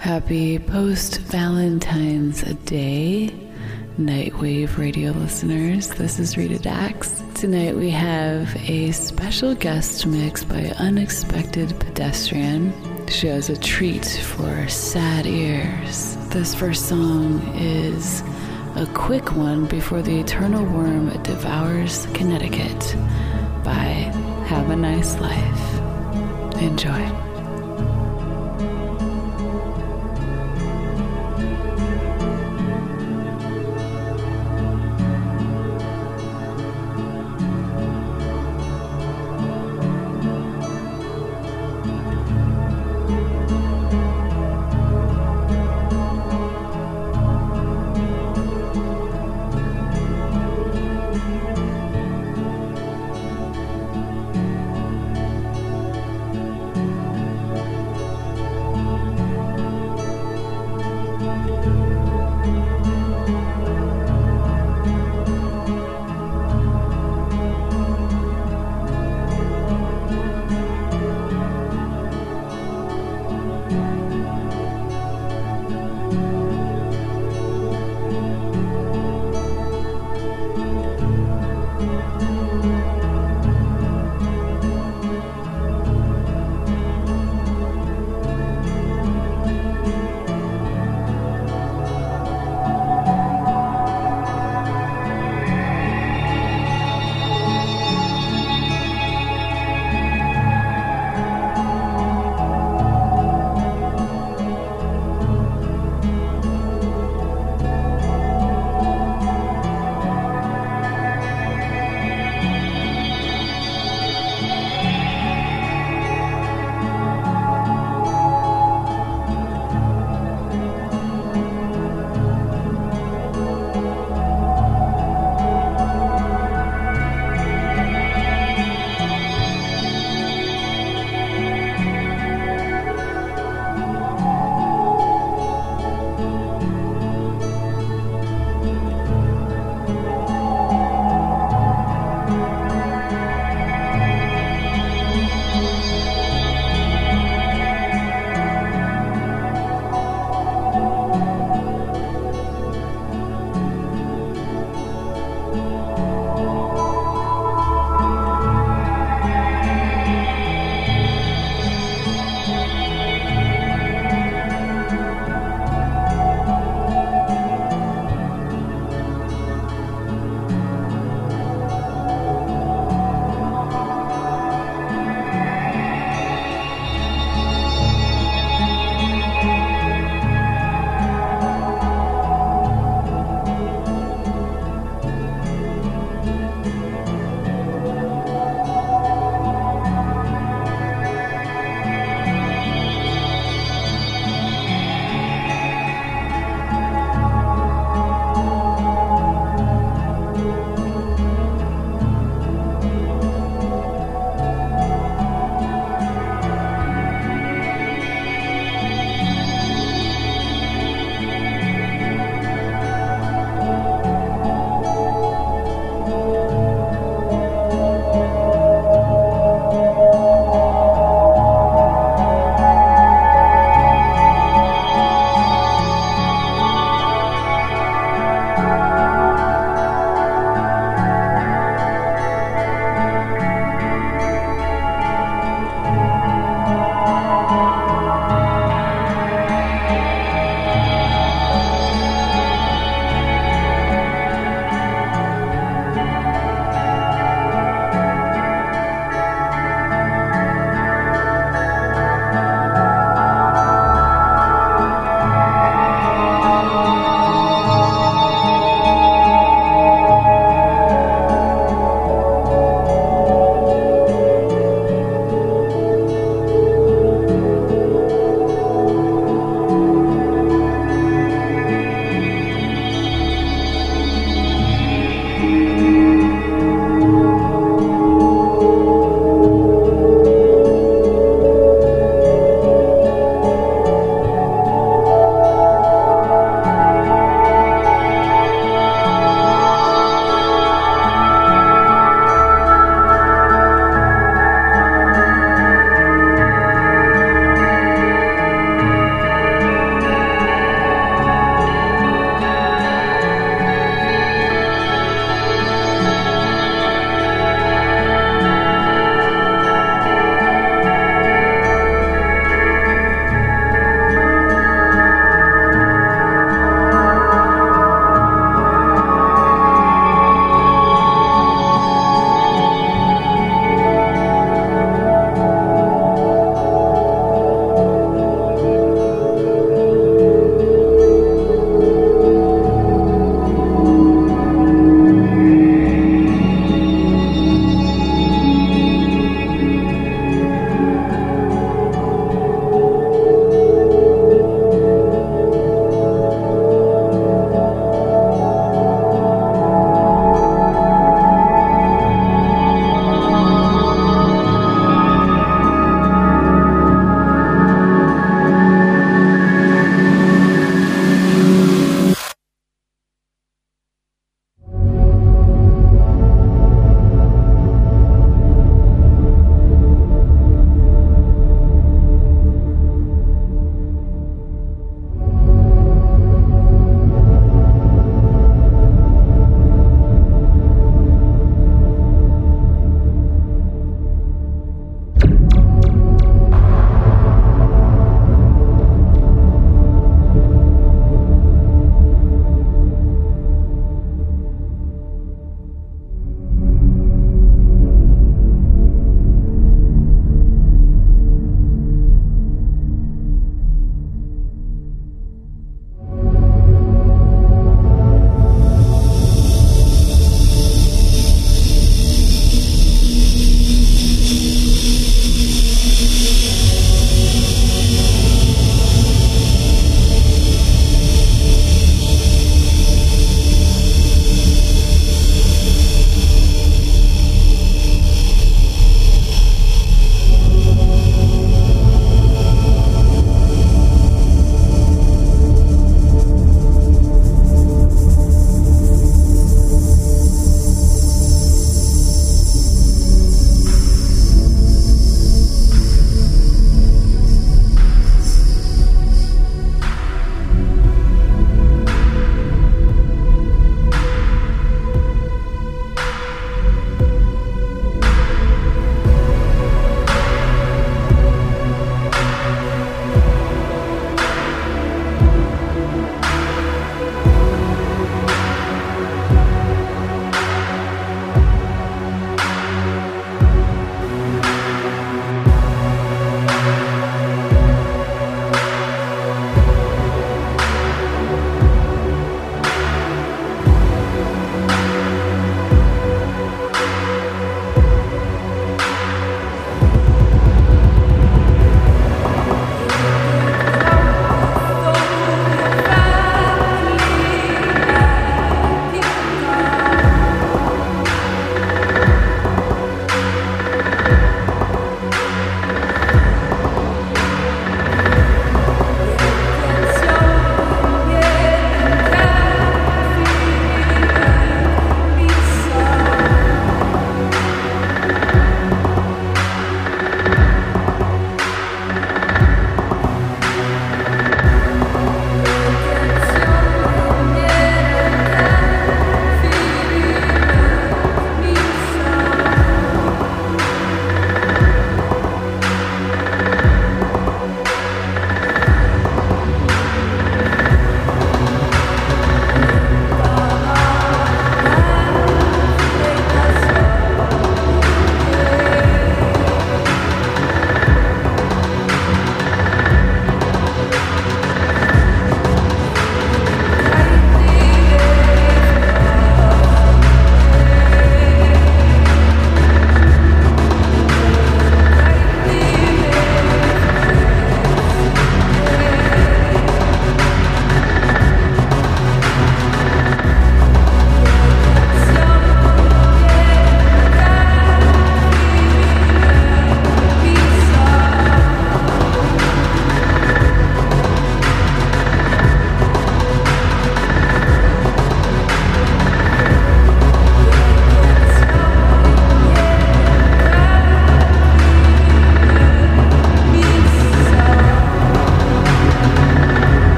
Happy post Valentine's Day, Nightwave radio listeners. This is Rita Dax. Tonight we have a special guest mix by Unexpected Pedestrian. She has a treat for sad ears. This first song is a quick one before the eternal worm devours Connecticut by Have a Nice Life. Enjoy.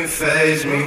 Can phase me.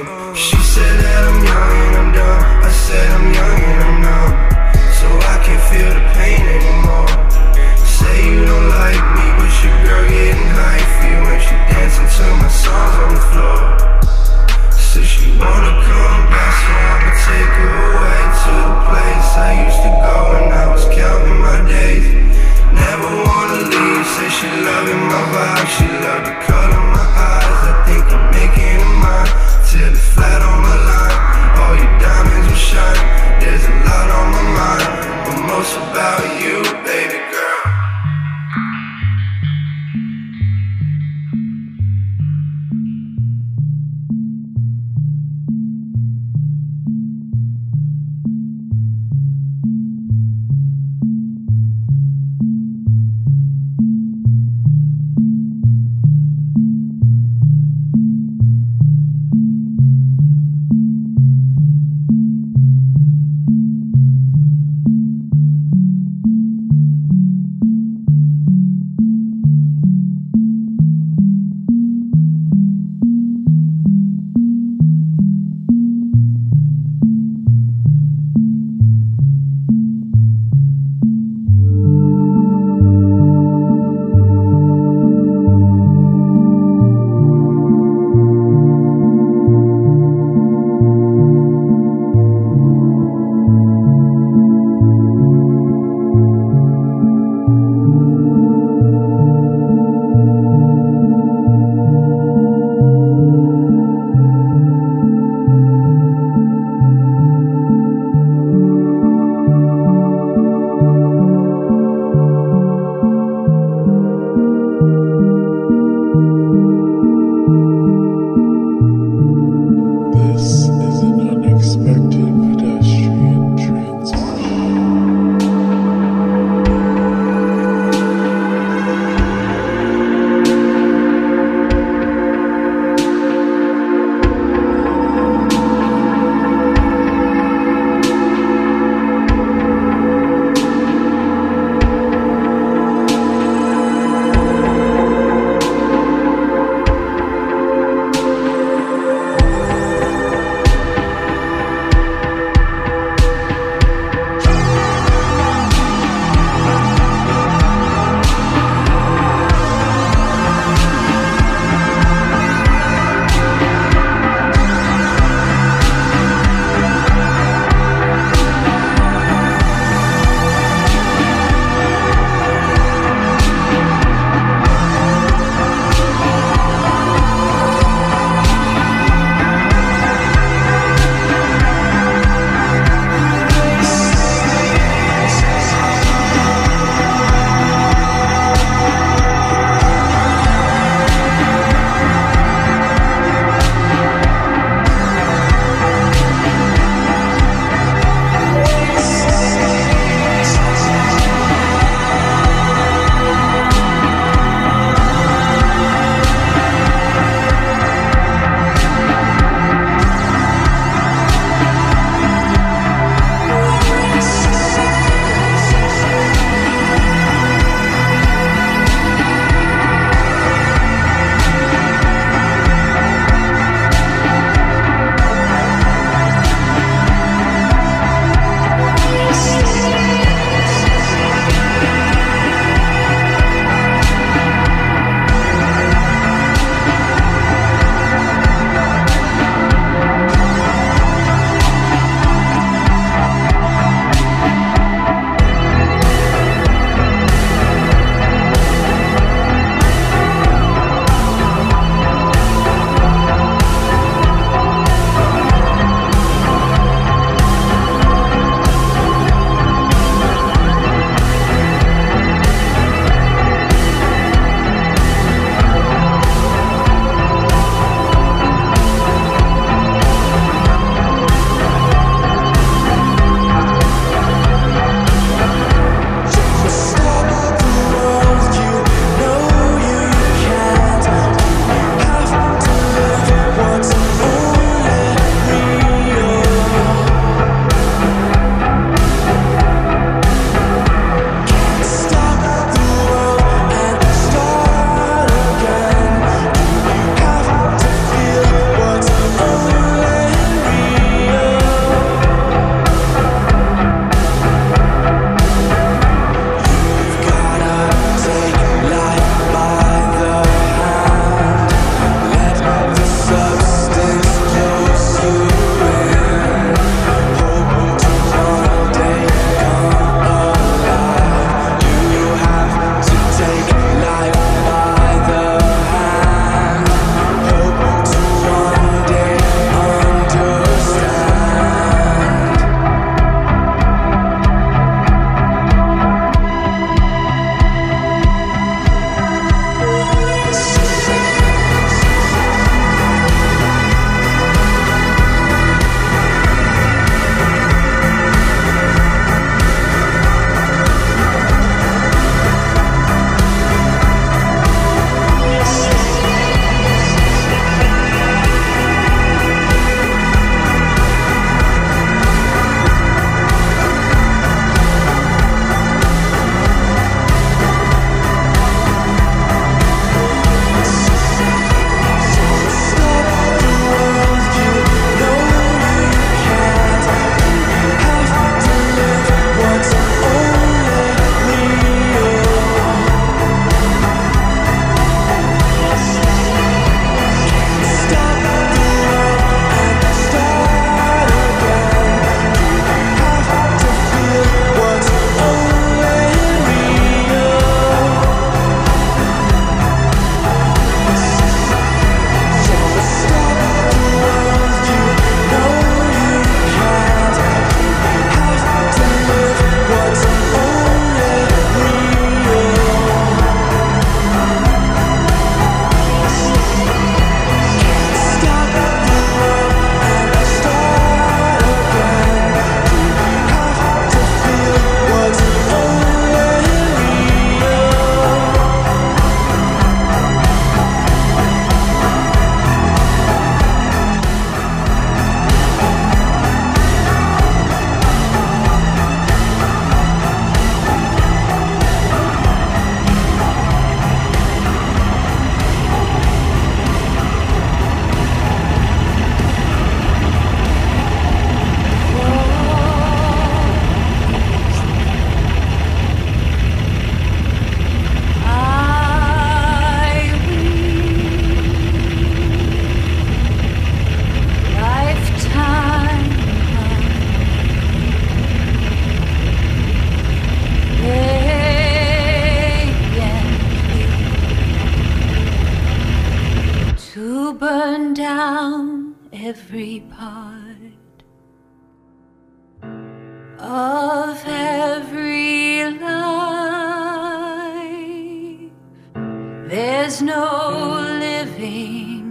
There's no living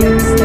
dreams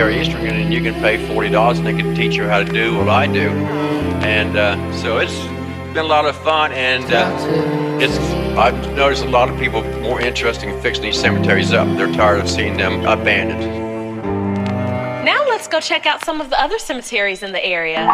military Eastern and you can pay $40 and they can teach you how to do what I do. And uh, so it's been a lot of fun, and uh, it's I've noticed a lot of people more interested in fixing these cemeteries up. They're tired of seeing them abandoned. Now let's go check out some of the other cemeteries in the area.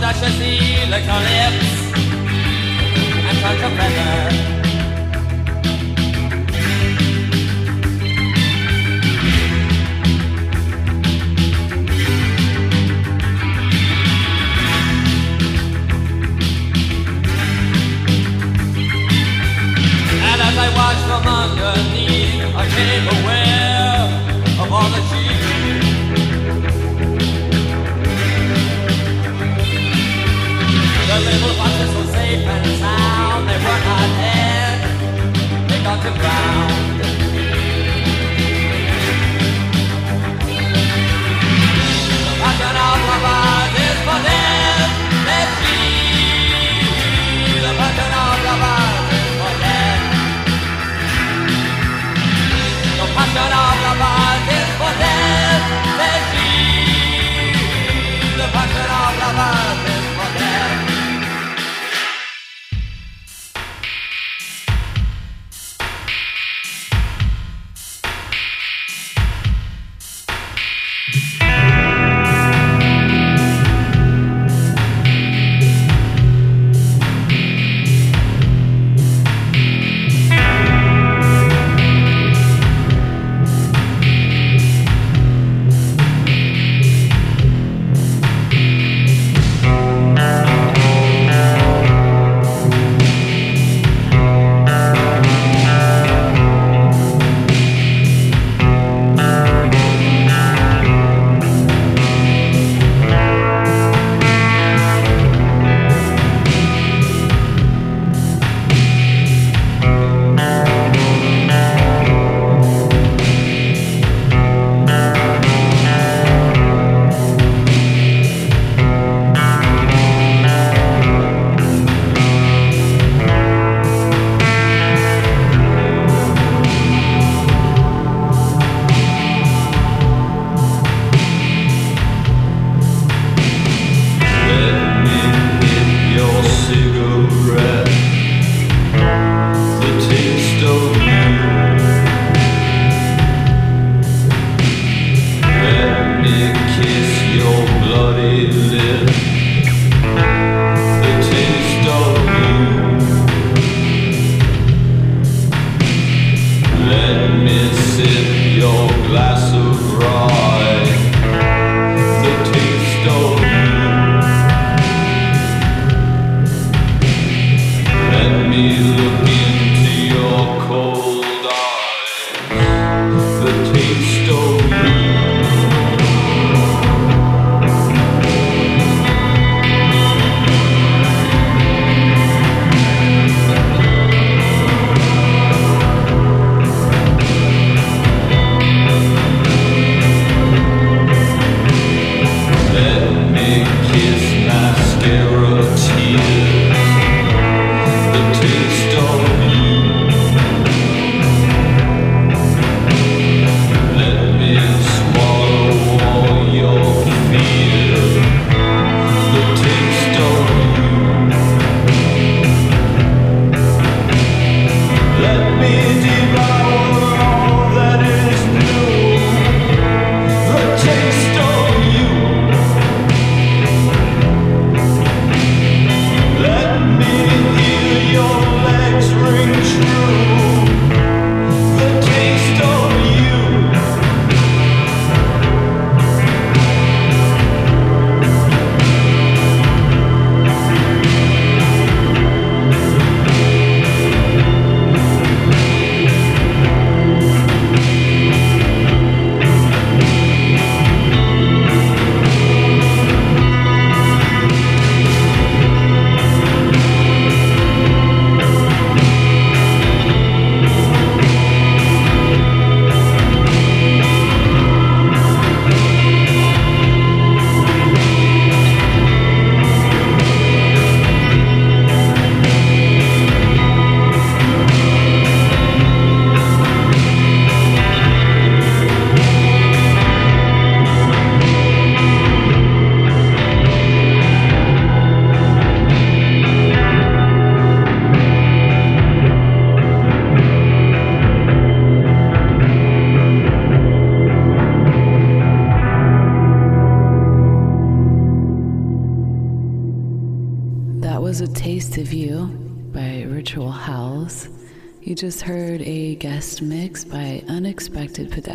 kanske silen kan lips and Men kanske pengar And as I watched from underneath I came aware of all the cheap But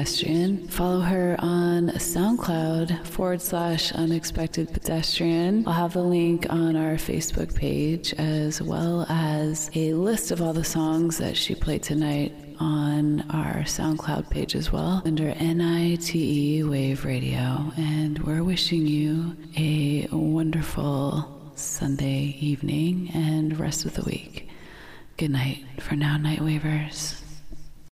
Pedestrian. Follow her on SoundCloud forward slash Unexpected Pedestrian. I'll have the link on our Facebook page as well as a list of all the songs that she played tonight on our SoundCloud page as well under NITE Wave Radio. And we're wishing you a wonderful Sunday evening and rest of the week. Good night for now, Night Wavers.